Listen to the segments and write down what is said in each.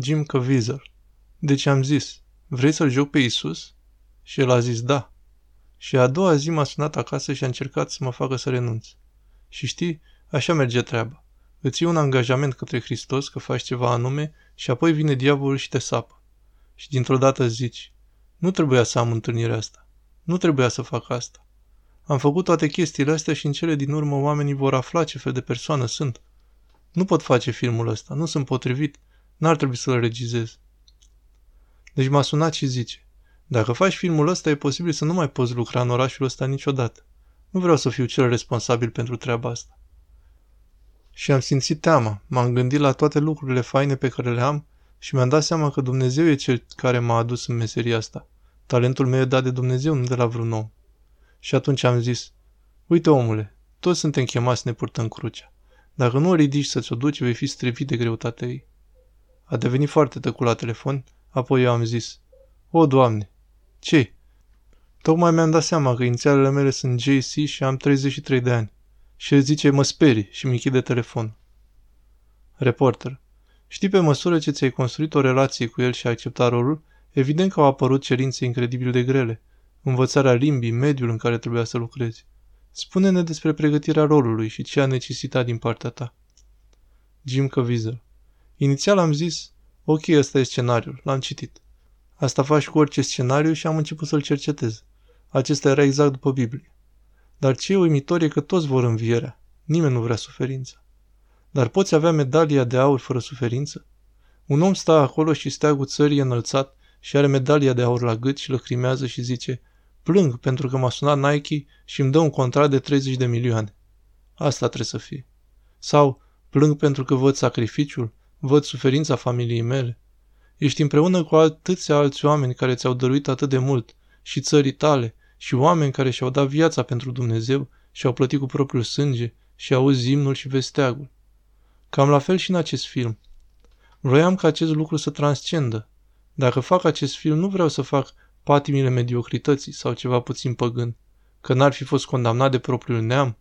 Jim Caviezel. Deci am zis, vrei să-l joc pe Isus? Și el a zis da. Și a doua zi m-a sunat acasă și a încercat să mă facă să renunț. Și știi, așa merge treaba. Îți iei un angajament către Hristos că faci ceva anume și apoi vine diavolul și te sapă. Și dintr-o dată zici, nu trebuia să am întâlnirea asta. Nu trebuia să fac asta. Am făcut toate chestiile astea și în cele din urmă oamenii vor afla ce fel de persoană sunt. Nu pot face filmul ăsta, nu sunt potrivit, n-ar trebui să-l regizez. Deci m-a sunat și zice, dacă faci filmul ăsta, e posibil să nu mai poți lucra în orașul ăsta niciodată. Nu vreau să fiu cel responsabil pentru treaba asta. Și am simțit teama, m-am gândit la toate lucrurile faine pe care le am și mi-am dat seama că Dumnezeu e cel care m-a adus în meseria asta. Talentul meu e dat de Dumnezeu, nu de la vreun om. Și atunci am zis, uite omule, toți suntem chemați să ne purtăm crucea. Dacă nu o ridici să-ți o duci, vei fi strivit de greutatea ei. A devenit foarte tăcut la telefon, apoi eu am zis, o, Doamne, ce Tocmai mi-am dat seama că inițialele mele sunt JC și am 33 de ani. Și el zice, mă sperii și mi închide telefon. Reporter. Știi, pe măsură ce ți-ai construit o relație cu el și ai acceptat rolul, evident că au apărut cerințe incredibil de grele. Învățarea limbii, mediul în care trebuia să lucrezi. Spune-ne despre pregătirea rolului și ce a necesitat din partea ta. Jim Caviezel. Inițial am zis, ok, ăsta e scenariul, l-am citit. Asta faci cu orice scenariu și am început să-l cercetez. Acesta era exact după Biblie. Dar ce e uimitor e că toți vor învierea. Nimeni nu vrea suferință. Dar poți avea medalia de aur fără suferință? Un om stă acolo și steagul țării înălțat și are medalia de aur la gât și lăcrimează și zice Plâng pentru că m-a sunat Nike și îmi dă un contract de 30 de milioane. Asta trebuie să fie. Sau plâng pentru că văd sacrificiul, văd suferința familiei mele. Ești împreună cu atâția alți oameni care ți-au dăruit atât de mult și țării tale și oameni care și-au dat viața pentru Dumnezeu și au plătit cu propriul sânge și auzi imnul și vesteagul. Cam la fel și în acest film. Vroiam ca acest lucru să transcendă. Dacă fac acest film, nu vreau să fac patimile mediocrității sau ceva puțin păgân, că n-ar fi fost condamnat de propriul neam,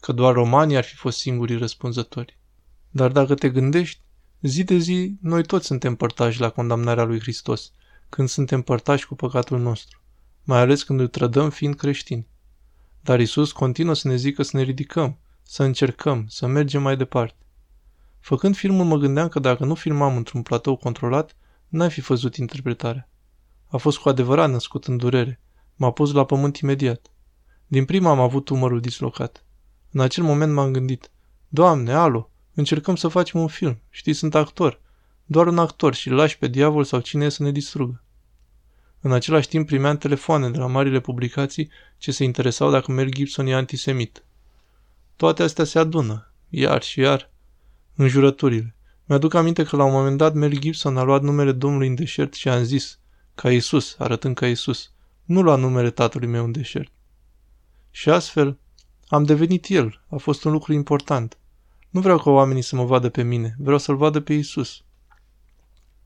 că doar romanii ar fi fost singurii răspunzători. Dar dacă te gândești, zi de zi, noi toți suntem părtași la condamnarea lui Hristos, când suntem părtași cu păcatul nostru mai ales când îl trădăm fiind creștini. Dar Isus continuă să ne zică să ne ridicăm, să încercăm, să mergem mai departe. Făcând filmul mă gândeam că dacă nu filmam într-un platou controlat, n-ai fi văzut interpretarea. A fost cu adevărat născut în durere. M-a pus la pământ imediat. Din prima am avut umărul dislocat. În acel moment m-am gândit, Doamne, alo, încercăm să facem un film, știi, sunt actor. Doar un actor și lași pe diavol sau cine e să ne distrugă. În același timp primeam telefoane de la marile publicații ce se interesau dacă Mel Gibson e antisemit. Toate astea se adună, iar și iar, înjurăturile. Mi-aduc aminte că la un moment dat Mel Gibson a luat numele Domnului în deșert și a zis, ca Isus, arătând ca Isus, nu lua numele tatălui meu în deșert. Și astfel, am devenit el, a fost un lucru important. Nu vreau ca oamenii să mă vadă pe mine, vreau să-l vadă pe Isus.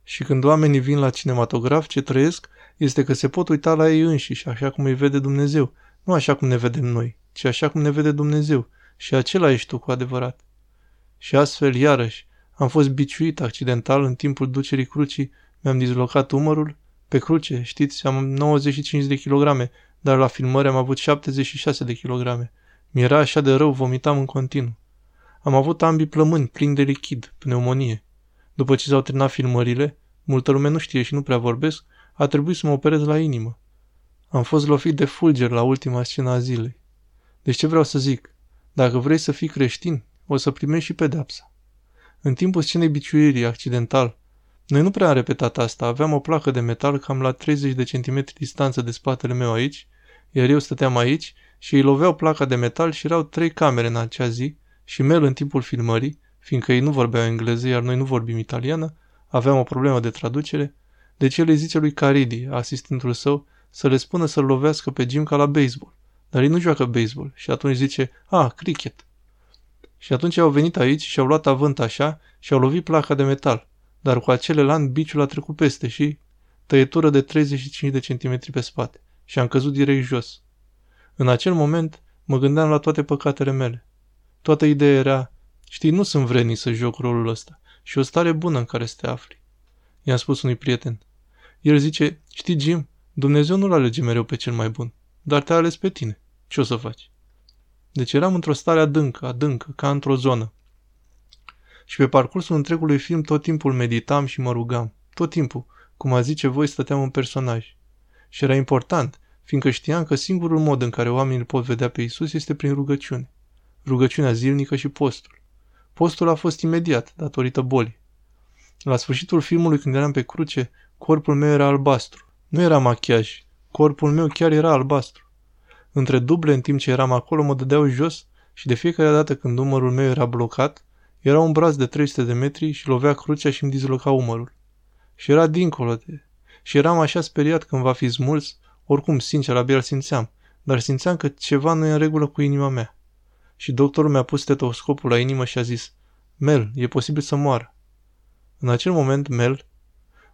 Și când oamenii vin la cinematograf, ce trăiesc, este că se pot uita la ei înșiși, așa cum îi vede Dumnezeu, nu așa cum ne vedem noi, ci așa cum ne vede Dumnezeu. Și acela ești tu cu adevărat. Și astfel, iarăși, am fost biciuit accidental în timpul ducerii crucii, mi-am dislocat umărul, pe cruce, știți, am 95 de kilograme, dar la filmări am avut 76 de kilograme. Mi-era așa de rău, vomitam în continuu. Am avut ambii plămâni plini de lichid, pneumonie. După ce s-au terminat filmările, multă lume nu știe și nu prea vorbesc, a trebuit să mă operez la inimă. Am fost lovit de fulger la ultima scenă a zilei. Deci ce vreau să zic? Dacă vrei să fii creștin, o să primești și pedepsa. În timpul scenei biciuirii, accidental, noi nu prea am repetat asta, aveam o placă de metal cam la 30 de centimetri distanță de spatele meu aici, iar eu stăteam aici și îi loveau placa de metal și erau trei camere în acea zi și Mel în timpul filmării, fiindcă ei nu vorbeau engleză, iar noi nu vorbim italiană, aveam o problemă de traducere, deci el îi zice lui Caridi, asistentul său, să le spună să-l lovească pe Jim ca la baseball. Dar ei nu joacă baseball și atunci zice, a, ah, cricket. Și atunci au venit aici și au luat avânt așa și au lovit placa de metal. Dar cu acele lan biciul a trecut peste și tăietură de 35 de centimetri pe spate și am căzut direct jos. În acel moment mă gândeam la toate păcatele mele. Toată ideea era, știi, nu sunt vrednic să joc rolul ăsta și o stare bună în care să te afli. i-am spus unui prieten. El zice, știi, Jim, Dumnezeu nu-l alege mereu pe cel mai bun, dar te-a ales pe tine. Ce o să faci? Deci eram într-o stare adâncă, adâncă, ca într-o zonă. Și pe parcursul întregului film tot timpul meditam și mă rugam. Tot timpul, cum a zice voi, stăteam un personaj. Și era important, fiindcă știam că singurul mod în care oamenii îl pot vedea pe Isus este prin rugăciune. Rugăciunea zilnică și postul. Postul a fost imediat, datorită bolii. La sfârșitul filmului, când eram pe cruce, corpul meu era albastru. Nu era machiaj. Corpul meu chiar era albastru. Între duble, în timp ce eram acolo, mă dădeau jos și de fiecare dată când umărul meu era blocat, era un braț de 300 de metri și lovea crucea și îmi dizloca umărul. Și era dincolo de... Și eram așa speriat când va fi smuls, oricum, sincer, abia îl simțeam, dar simțeam că ceva nu e în regulă cu inima mea. Și doctorul mi-a pus stetoscopul la inimă și a zis, Mel, e posibil să moară. În acel moment, Mel,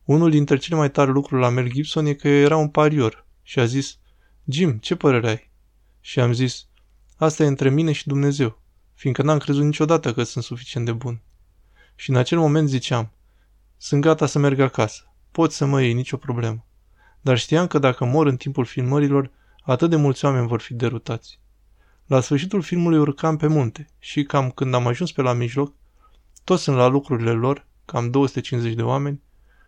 unul dintre cele mai tari lucruri la Mel Gibson e că era un parior și a zis, Jim, ce părere ai? Și am zis, asta e între mine și Dumnezeu, fiindcă n-am crezut niciodată că sunt suficient de bun. Și în acel moment ziceam, sunt gata să merg acasă, pot să mă iei, nicio problemă. Dar știam că dacă mor în timpul filmărilor, atât de mulți oameni vor fi derutați. La sfârșitul filmului urcam pe munte și cam când am ajuns pe la mijloc, toți sunt la lucrurile lor, cam 250 de oameni,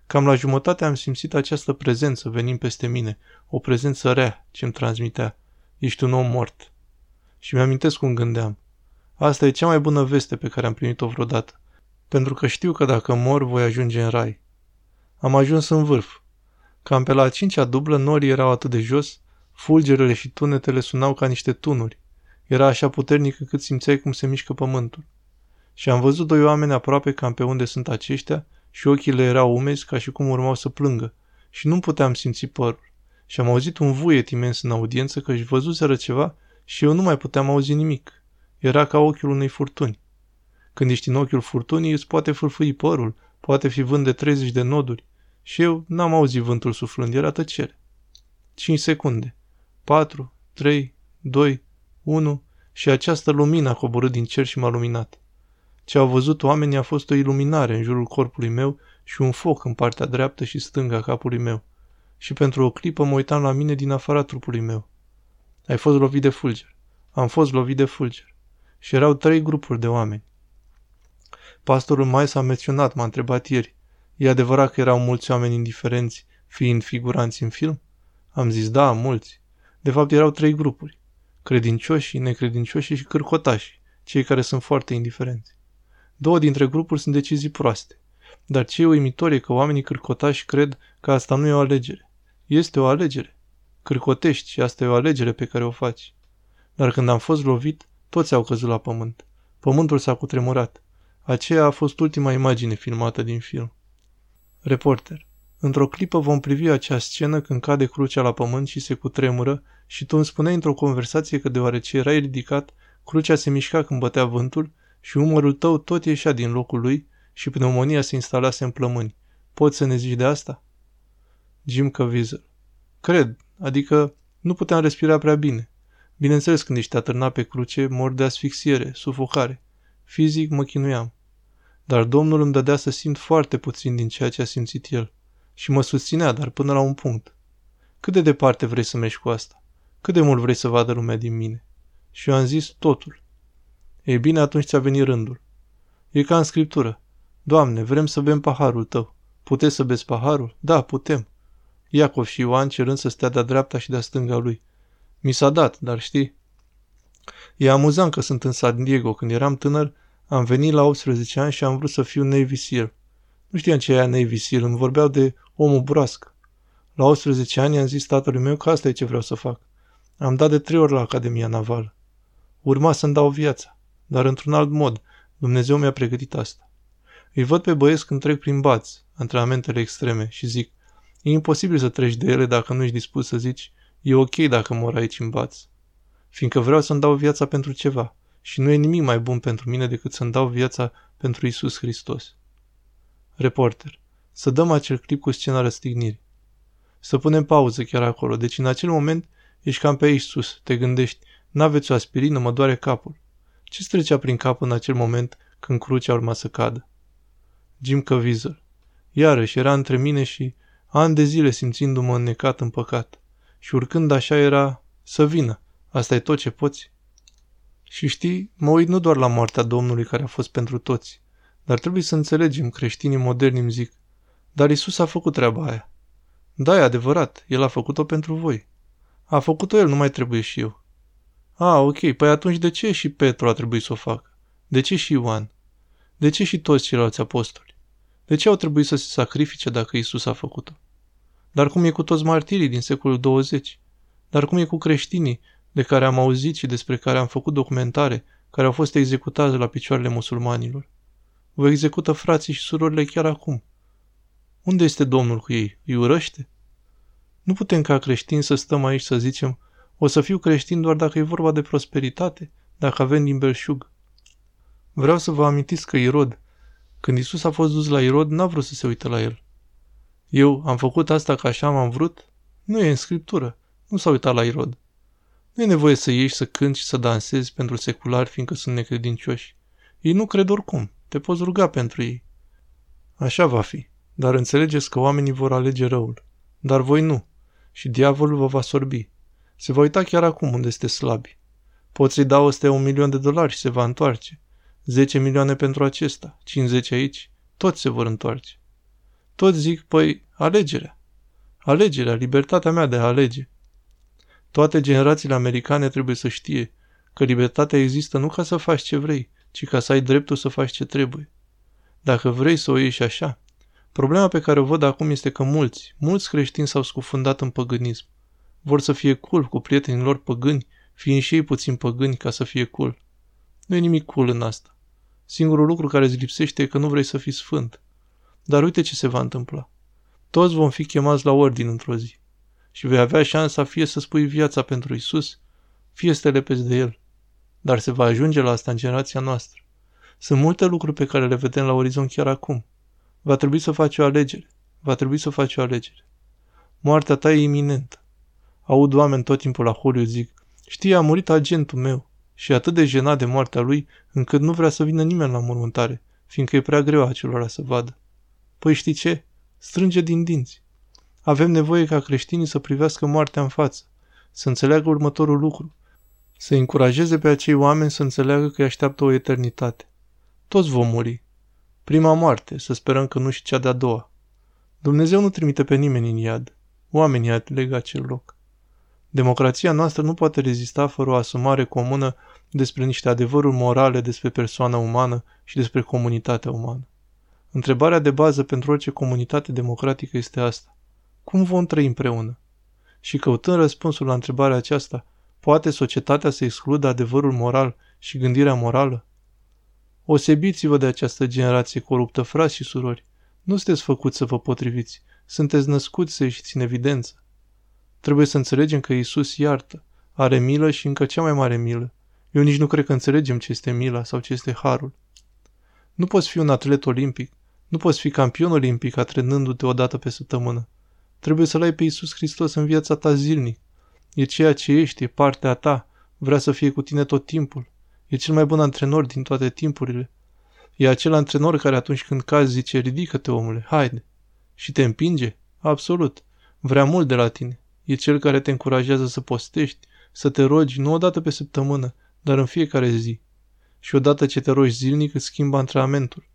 cam la jumătate am simțit această prezență venind peste mine, o prezență rea ce îmi transmitea. Ești un om mort. Și mi-amintesc cum gândeam. Asta e cea mai bună veste pe care am primit-o vreodată, pentru că știu că dacă mor voi ajunge în rai. Am ajuns în vârf. Cam pe la a cincea dublă norii erau atât de jos, fulgerele și tunetele sunau ca niște tunuri. Era așa puternic încât simțeai cum se mișcă pământul. Și am văzut doi oameni aproape cam pe unde sunt aceștia și ochii le erau umezi ca și cum urmau să plângă și nu puteam simți părul. Și am auzit un vuiet imens în audiență că își văzuseră ceva și eu nu mai puteam auzi nimic. Era ca ochiul unei furtuni. Când ești în ochiul furtunii, îți poate fârfâi părul, poate fi vânt de 30 de noduri. Și eu n-am auzit vântul suflând, era tăcere. 5 secunde. 4, 3, 2, 1 și această lumină a coborât din cer și m-a luminat. Ce au văzut oamenii a fost o iluminare în jurul corpului meu și un foc în partea dreaptă și stângă a capului meu. Și pentru o clipă mă uitam la mine din afara trupului meu. Ai fost lovit de fulger. Am fost lovit de fulger. Și erau trei grupuri de oameni. Pastorul mai s-a menționat, m-a întrebat ieri. E adevărat că erau mulți oameni indiferenți, fiind figuranți în film? Am zis, da, mulți. De fapt, erau trei grupuri. Credincioși, necredincioși și cârcotași, cei care sunt foarte indiferenți. Două dintre grupuri sunt decizii proaste. Dar ce e uimitor e că oamenii cârcotași cred că asta nu e o alegere. Este o alegere. Cârcotești și asta e o alegere pe care o faci. Dar când am fost lovit, toți au căzut la pământ. Pământul s-a cutremurat. Aceea a fost ultima imagine filmată din film. Reporter. Într-o clipă vom privi acea scenă când cade crucea la pământ și se cutremură și tu îmi spuneai într-o conversație că deoarece erai ridicat, crucea se mișca când bătea vântul și umărul tău tot ieșea din locul lui și pneumonia se instalase în plămâni. Poți să ne zici de asta? Jim Caviezel. Cred, adică nu puteam respira prea bine. Bineînțeles, când ești atârnat pe cruce, mor de asfixiere, sufocare. Fizic mă chinuiam. Dar Domnul îmi dădea să simt foarte puțin din ceea ce a simțit El. Și mă susținea, dar până la un punct. Cât de departe vrei să mergi cu asta? Cât de mult vrei să vadă lumea din mine? Și eu am zis totul. Ei bine, atunci ți-a venit rândul. E ca în scriptură. Doamne, vrem să bem paharul tău. Puteți să beți paharul? Da, putem. Iacov și Ioan cerând să stea de-a dreapta și de-a stânga lui. Mi s-a dat, dar știi? E amuzant că sunt în San Diego. Când eram tânăr, am venit la 18 ani și am vrut să fiu Navy SEAL. Nu știam ce era Navy SEAL, îmi vorbeau de omul broască. La 18 ani am zis tatălui meu că asta e ce vreau să fac. Am dat de trei ori la Academia Navală. Urma să-mi dau viața, dar într-un alt mod. Dumnezeu mi-a pregătit asta. Îi văd pe băieți când trec prin bați, antrenamentele extreme, și zic, e imposibil să treci de ele dacă nu ești dispus să zici, e ok dacă mor aici în bați. Fiindcă vreau să-mi dau viața pentru ceva și nu e nimic mai bun pentru mine decât să-mi dau viața pentru Isus Hristos. Reporter. Să dăm acel clip cu scena răstignirii. Să punem pauză chiar acolo, deci în acel moment ești cam pe aici sus, te gândești, n-aveți o aspirină, mă doare capul. Ce-ți trecea prin cap în acel moment când crucea urma să cadă? Jim Caviezel. Iarăși era între mine și ani de zile simțindu-mă înnecat în păcat. Și urcând așa era să vină. Asta e tot ce poți. Și știi, mă uit nu doar la moartea Domnului care a fost pentru toți, dar trebuie să înțelegem, creștinii moderni îmi zic, dar Isus a făcut treaba aia. Da, e adevărat, El a făcut-o pentru voi. A făcut-o El, nu mai trebuie și eu. A, ok, păi atunci de ce și Petru a trebuit să o facă? De ce și Ioan? De ce și toți ceilalți apostoli? De ce au trebuit să se sacrifice dacă Isus a făcut-o? Dar cum e cu toți martirii din secolul 20? Dar cum e cu creștinii de care am auzit și despre care am făcut documentare, care au fost executați la picioarele musulmanilor? Vă execută frații și surorile chiar acum. Unde este Domnul cu ei? Îi urăște? Nu putem ca creștini să stăm aici să zicem o să fiu creștin doar dacă e vorba de prosperitate, dacă avem din belșug. Vreau să vă amintiți că Irod, când Isus a fost dus la Irod, n-a vrut să se uite la el. Eu am făcut asta ca așa am vrut? Nu e în scriptură. Nu s-a uitat la Irod. Nu e nevoie să ieși, să cânti și să dansezi pentru seculari, fiindcă sunt necredincioși. Ei nu cred oricum. Te poți ruga pentru ei. Așa va fi. Dar înțelegeți că oamenii vor alege răul. Dar voi nu. Și diavolul vă va sorbi. Se va uita chiar acum unde este slabi. Poți să-i dau ăstea un milion de dolari și se va întoarce. 10 milioane pentru acesta, 50 aici, toți se vor întoarce. Toți zic, păi, alegerea. Alegerea, libertatea mea de a alege. Toate generațiile americane trebuie să știe că libertatea există nu ca să faci ce vrei, ci ca să ai dreptul să faci ce trebuie. Dacă vrei să o iei și așa, problema pe care o văd acum este că mulți, mulți creștini s-au scufundat în păgânism. Vor să fie cool cu prietenii lor păgâni, fiind și ei puțin păgâni ca să fie cool. Nu e nimic cool în asta. Singurul lucru care îți lipsește e că nu vrei să fii sfânt. Dar uite ce se va întâmpla. Toți vom fi chemați la ordine într-o zi. Și vei avea șansa fie să spui viața pentru Isus, fie să te lepezi de El. Dar se va ajunge la asta în generația noastră. Sunt multe lucruri pe care le vedem la orizont chiar acum. Va trebui să faci o alegere. Va trebui să faci o alegere. Moartea ta e iminentă. Aud oameni tot timpul la Hollywood zic, știi, a murit agentul meu și e atât de jenat de moartea lui, încât nu vrea să vină nimeni la mormântare, fiindcă e prea greu acelora să vadă. Păi știi ce? Strânge din dinți. Avem nevoie ca creștinii să privească moartea în față, să înțeleagă următorul lucru, să încurajeze pe acei oameni să înțeleagă că îi așteaptă o eternitate. Toți vom muri. Prima moarte, să sperăm că nu și cea de-a doua. Dumnezeu nu trimite pe nimeni în iad. Oamenii aleg acel loc. Democrația noastră nu poate rezista fără o asumare comună despre niște adevăruri morale despre persoana umană și despre comunitatea umană. Întrebarea de bază pentru orice comunitate democratică este asta. Cum vom trăi împreună? Și căutând răspunsul la întrebarea aceasta, poate societatea să excludă adevărul moral și gândirea morală? Osebiți-vă de această generație coruptă, frați și surori. Nu sunteți făcuți să vă potriviți. Sunteți născuți să ieșiți în evidență. Trebuie să înțelegem că Isus iartă, are milă și încă cea mai mare milă. Eu nici nu cred că înțelegem ce este mila sau ce este harul. Nu poți fi un atlet olimpic, nu poți fi campion olimpic atrenându-te o dată pe săptămână. Trebuie să-L ai pe Iisus Hristos în viața ta zilnic. E ceea ce ești, e partea ta, vrea să fie cu tine tot timpul. E cel mai bun antrenor din toate timpurile. E acel antrenor care atunci când cazi zice, ridică-te omule, haide. Și te împinge? Absolut. Vrea mult de la tine. E cel care te încurajează să postești, să te rogi nu o dată pe săptămână, dar în fiecare zi. Și odată ce te rogi zilnic, îți schimbă antrenamentul.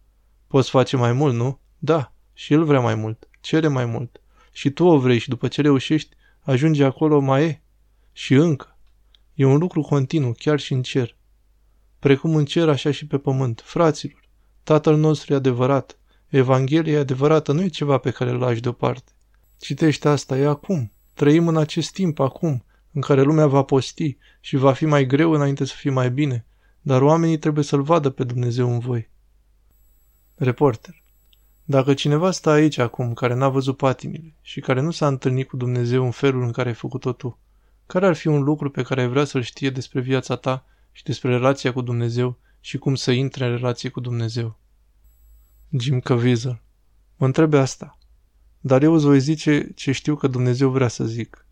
Poți face mai mult, nu? Da, și el vrea mai mult, cere mai mult. Și tu o vrei și după ce reușești, ajunge acolo mai e. Și încă. E un lucru continuu, chiar și în cer. Precum în cer, așa și pe pământ. Fraților, Tatăl nostru e adevărat. Evanghelia e adevărată, nu e ceva pe care îl lași deoparte. Citește asta, e acum. Trăim în acest timp acum, în care lumea va posti și va fi mai greu înainte să fie mai bine, dar oamenii trebuie să-L vadă pe Dumnezeu în voi. Reporter. Dacă cineva stă aici acum care n-a văzut patimile și care nu s-a întâlnit cu Dumnezeu în felul în care ai făcut-o tu, care ar fi un lucru pe care ai vrea să-l știe despre viața ta și despre relația cu Dumnezeu și cum să intre în relație cu Dumnezeu? Jim Caviezel. Mă întrebe asta. Dar eu îți voi zice ce știu că Dumnezeu vrea să zic.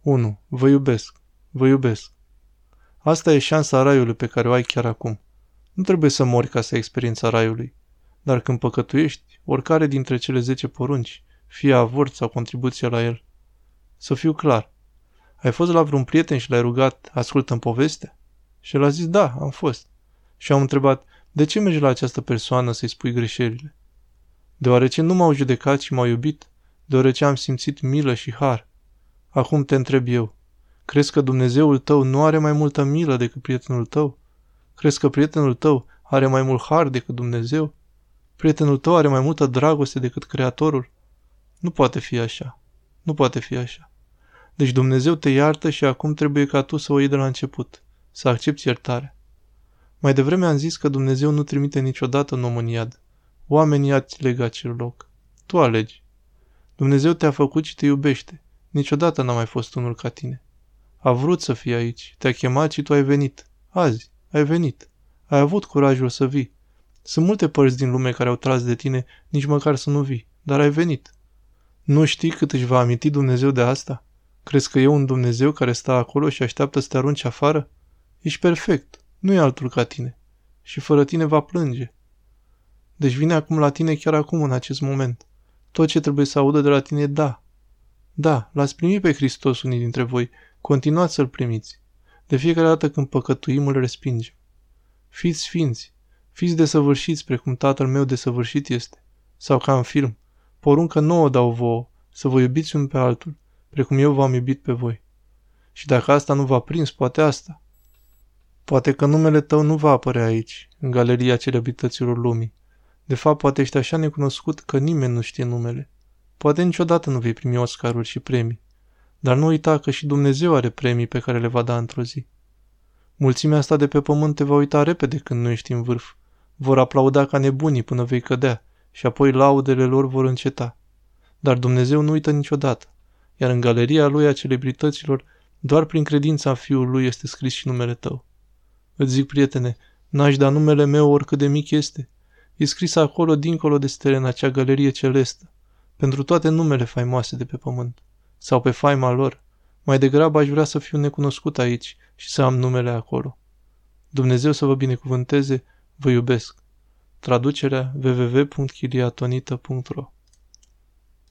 1. Vă iubesc. Vă iubesc. Asta e șansa raiului pe care o ai chiar acum. Nu trebuie să mori ca să ai experiența raiului. Dar când păcătuiești, oricare dintre cele zece porunci, fie avort sau contribuție la el. Să fiu clar. Ai fost la vreun prieten și l-ai rugat, ascultă-mi poveste? Și el a zis, da, am fost. Și am întrebat, de ce mergi la această persoană să-i spui greșelile? Deoarece nu m-au judecat și m-au iubit, deoarece am simțit milă și har. Acum te întreb eu, crezi că Dumnezeul tău nu are mai multă milă decât prietenul tău? Crezi că prietenul tău are mai mult har decât Dumnezeu? Prietenul tău are mai multă dragoste decât Creatorul? Nu poate fi așa. Nu poate fi așa. Deci Dumnezeu te iartă și acum trebuie ca tu să o iei de la început, să accepti iertarea. Mai devreme am zis că Dumnezeu nu trimite niciodată un om în iad. Oamenii ați lega acel loc. Tu alegi. Dumnezeu te-a făcut și te iubește. Niciodată n-a mai fost unul ca tine. A vrut să fii aici, te-a chemat și tu ai venit. Azi, ai venit. Ai avut curajul să vii. Sunt multe părți din lume care au tras de tine, nici măcar să nu vii, dar ai venit. Nu știi cât își va aminti Dumnezeu de asta? Crezi că e un Dumnezeu care stă acolo și așteaptă să te arunci afară? Ești perfect, nu e altul ca tine. Și fără tine va plânge. Deci vine acum la tine chiar acum, în acest moment. Tot ce trebuie să audă de la tine e da. Da, l-ați primit pe Hristos unii dintre voi, continuați să-L primiți. De fiecare dată când păcătuim, îl respingem. Fiți sfinți, fiți desăvârșiți precum Tatăl meu desăvârșit este. Sau ca în film, poruncă nouă dau vouă, să vă iubiți unul pe altul, precum eu v-am iubit pe voi. Și dacă asta nu v-a prins, poate asta. Poate că numele tău nu va apărea aici, în galeria celebrităților lumii. De fapt, poate ești așa necunoscut că nimeni nu știe numele. Poate niciodată nu vei primi Oscaruri și premii. Dar nu uita că și Dumnezeu are premii pe care le va da într-o zi. Mulțimea asta de pe pământ te va uita repede când nu ești în vârf. Vor aplauda ca nebunii până vei cădea și apoi laudele lor vor înceta. Dar Dumnezeu nu uită niciodată, iar în galeria lui a celebrităților, doar prin credința în Fiul lui este scris și numele tău. Îți zic, prietene, n-aș da numele meu oricât de mic este. E scris acolo, dincolo de stele, în acea galerie celestă, pentru toate numele faimoase de pe pământ, sau pe faima lor. Mai degrabă aș vrea să fiu necunoscut aici și să am numele acolo. Dumnezeu să vă binecuvânteze, vă iubesc. Traducerea www.chiliatonita.ro